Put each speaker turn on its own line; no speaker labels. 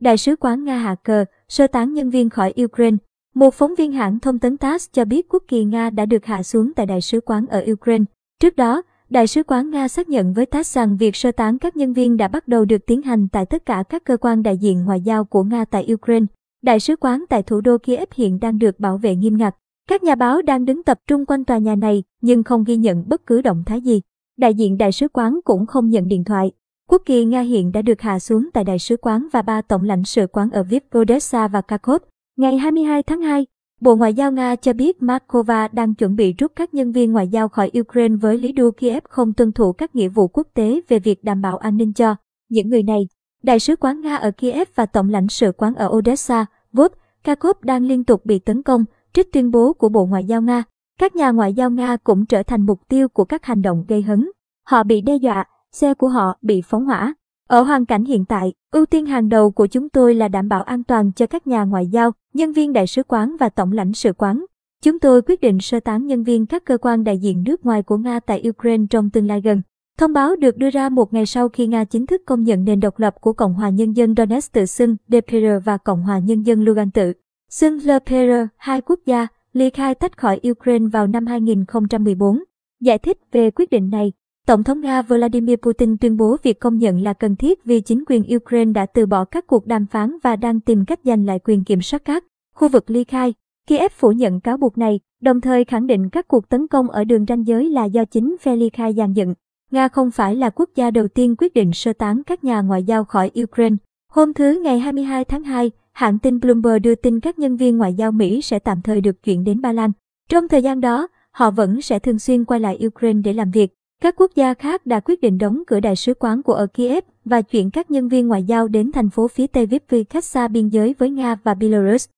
Đại sứ quán Nga hạ cờ, sơ tán nhân viên khỏi Ukraine. Một phóng viên hãng thông tấn TASS cho biết quốc kỳ Nga đã được hạ xuống tại đại sứ quán ở Ukraine. Trước đó, Đại sứ quán Nga xác nhận với TASS rằng việc sơ tán các nhân viên đã bắt đầu được tiến hành tại tất cả các cơ quan đại diện ngoại giao của Nga tại Ukraine. Đại sứ quán tại thủ đô Kiev hiện đang được bảo vệ nghiêm ngặt. Các nhà báo đang đứng tập trung quanh tòa nhà này nhưng không ghi nhận bất cứ động thái gì. Đại diện đại sứ quán cũng không nhận điện thoại. Quốc kỳ Nga hiện đã được hạ xuống tại đại sứ quán và ba tổng lãnh sự quán ở Vip, Odessa và Kharkov. Ngày 22 tháng 2, Bộ Ngoại giao Nga cho biết Moscow đang chuẩn bị rút các nhân viên ngoại giao khỏi Ukraine với lý do Kiev không tuân thủ các nghĩa vụ quốc tế về việc đảm bảo an ninh cho những người này. Đại sứ quán Nga ở Kiev và Tổng lãnh sự quán ở Odessa, Vov, Kharkov đang liên tục bị tấn công, trích tuyên bố của Bộ Ngoại giao Nga. Các nhà ngoại giao Nga cũng trở thành mục tiêu của các hành động gây hấn. Họ bị đe dọa, xe của họ bị phóng hỏa. Ở hoàn cảnh hiện tại, ưu tiên hàng đầu của chúng tôi là đảm bảo an toàn cho các nhà ngoại giao, nhân viên đại sứ quán và tổng lãnh sự quán. Chúng tôi quyết định sơ tán nhân viên các cơ quan đại diện nước ngoài của Nga tại Ukraine trong tương lai gần. Thông báo được đưa ra một ngày sau khi Nga chính thức công nhận nền độc lập của Cộng hòa Nhân dân Donetsk tự xưng DPR và Cộng hòa Nhân dân Lugan tự xưng LPR, hai quốc gia, ly khai tách khỏi Ukraine vào năm 2014. Giải thích về quyết định này, Tổng thống Nga Vladimir Putin tuyên bố việc công nhận là cần thiết vì chính quyền Ukraine đã từ bỏ các cuộc đàm phán và đang tìm cách giành lại quyền kiểm soát các khu vực ly khai. Kiev phủ nhận cáo buộc này, đồng thời khẳng định các cuộc tấn công ở đường ranh giới là do chính phe ly khai dàn dựng. Nga không phải là quốc gia đầu tiên quyết định sơ tán các nhà ngoại giao khỏi Ukraine. Hôm thứ ngày 22 tháng 2, hãng tin Bloomberg đưa tin các nhân viên ngoại giao Mỹ sẽ tạm thời được chuyển đến Ba Lan. Trong thời gian đó, họ vẫn sẽ thường xuyên quay lại Ukraine để làm việc. Các quốc gia khác đã quyết định đóng cửa đại sứ quán của ở Kiev và chuyển các nhân viên ngoại giao đến thành phố phía Tây Vipvy cách xa biên giới với Nga và Belarus.